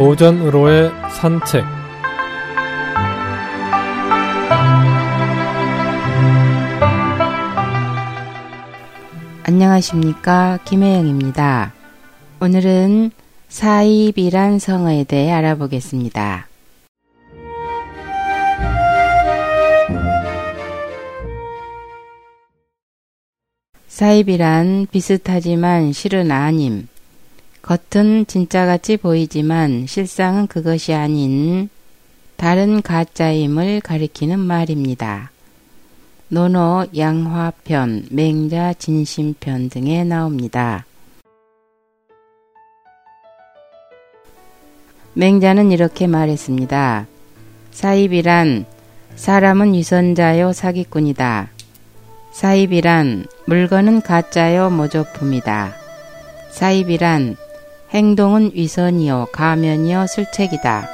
오전으로의 산책 안녕하십니까 김혜영입니다. 오늘은 사입이란 성어에 대해 알아보겠습니다. 사입이란 비슷하지만 실은 아님. 겉은 진짜같이 보이지만 실상은 그것이 아닌 다른 가짜임을 가리키는 말입니다. 논어, 양화편, 맹자, 진심편 등에 나옵니다. 맹자는 이렇게 말했습니다. 사입이란 사람은 위선자요 사기꾼이다. 사입이란 물건은 가짜요 모조품이다. 사입이란 행동은 위선이요 가면이요 술책이다.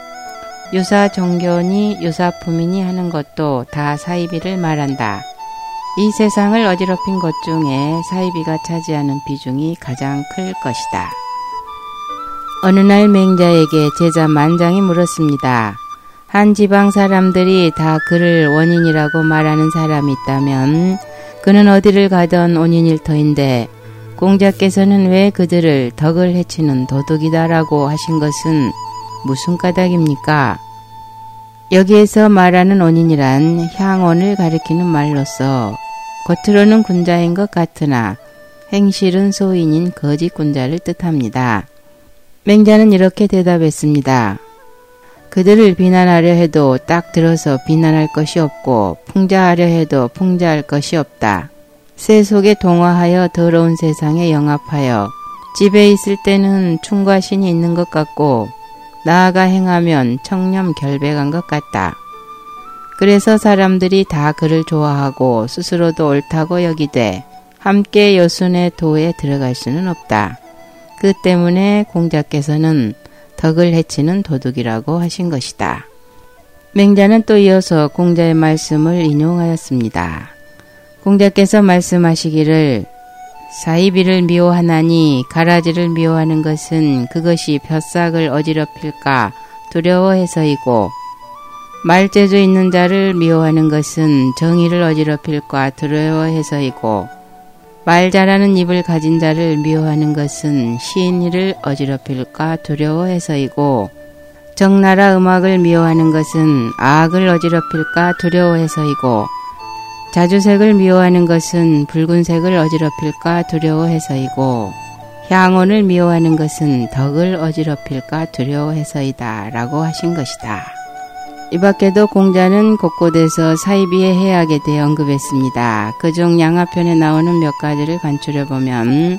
유사 종교니 유사품이니 하는 것도 다 사이비를 말한다. 이 세상을 어지럽힌 것 중에 사이비가 차지하는 비중이 가장 클 것이다. 어느 날 맹자에게 제자 만장이 물었습니다. 한 지방 사람들이 다 그를 원인이라고 말하는 사람이 있다면 그는 어디를 가던 원인 일 터인데 공자께서는 왜 그들을 덕을 해치는 도둑이다라고 하신 것은 무슨 까닭입니까? 여기에서 말하는 원인이란 향원을 가리키는 말로서 겉으로는 군자인 것 같으나 행실은 소인인 거짓 군자를 뜻합니다. 맹자는 이렇게 대답했습니다. 그들을 비난하려 해도 딱 들어서 비난할 것이 없고 풍자하려 해도 풍자할 것이 없다. 새 속에 동화하여 더러운 세상에 영합하여 집에 있을 때는 충과 신이 있는 것 같고 나아가 행하면 청렴 결백한 것 같다. 그래서 사람들이 다 그를 좋아하고 스스로도 옳다고 여기되 함께 여순의 도에 들어갈 수는 없다. 그 때문에 공자께서는 덕을 해치는 도둑이라고 하신 것이다. 맹자는 또 이어서 공자의 말씀을 인용하였습니다. 공자께서 말씀하시기를 사이비를 미워하나니 가라지를 미워하는 것은 그것이 벼싹을 어지럽힐까 두려워해서이고 말재주 있는 자를 미워하는 것은 정의를 어지럽힐까 두려워해서이고 말 잘하는 입을 가진 자를 미워하는 것은 시인이를 어지럽힐까 두려워해서이고 적나라 음악을 미워하는 것은 악을 어지럽힐까 두려워해서이고 자주색을 미워하는 것은 붉은색을 어지럽힐까 두려워해서이고 향원을 미워하는 것은 덕을 어지럽힐까 두려워해서이다 라고 하신 것이다. 이 밖에도 공자는 곳곳에서 사이비의 해악에 대해 언급했습니다. 그중 양화편에 나오는 몇 가지를 간추려 보면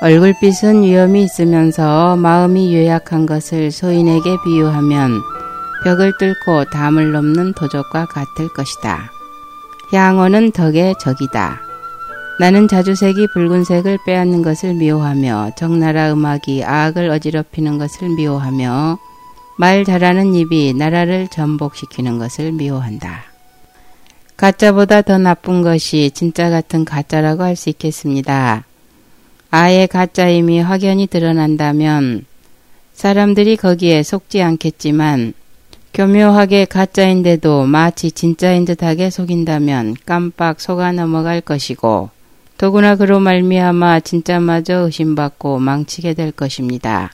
얼굴빛은 위험이 있으면서 마음이 요약한 것을 소인에게 비유하면 벽을 뚫고 담을 넘는 도적과 같을 것이다. 향어는 덕의 적이다. 나는 자주색이 붉은색을 빼앗는 것을 미워하며 적나라 음악이 악을 어지럽히는 것을 미워하며 말 잘하는 입이 나라를 전복시키는 것을 미워한다. 가짜보다 더 나쁜 것이 진짜 같은 가짜라고 할 수 있겠습니다. 아예 가짜임이 확연히 드러난다면 사람들이 거기에 속지 않겠지만 교묘하게 가짜인데도 마치 진짜인 듯하게 속인다면 깜빡 속아 넘어갈 것이고 더구나 그로 말미암아 진짜마저 의심받고 망치게 될 것입니다.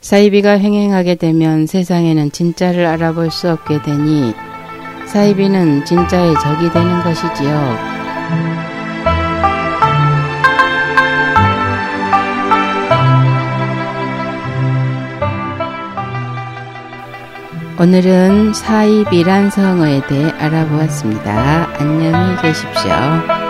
사이비가 횡행하게 되면 세상에는 진짜를 알아볼 수 없게 되니 사이비는 진짜의 적이 되는 것이지요. 오늘은 사입이란 성어에 대해 알아보았습니다. 안녕히 계십시오.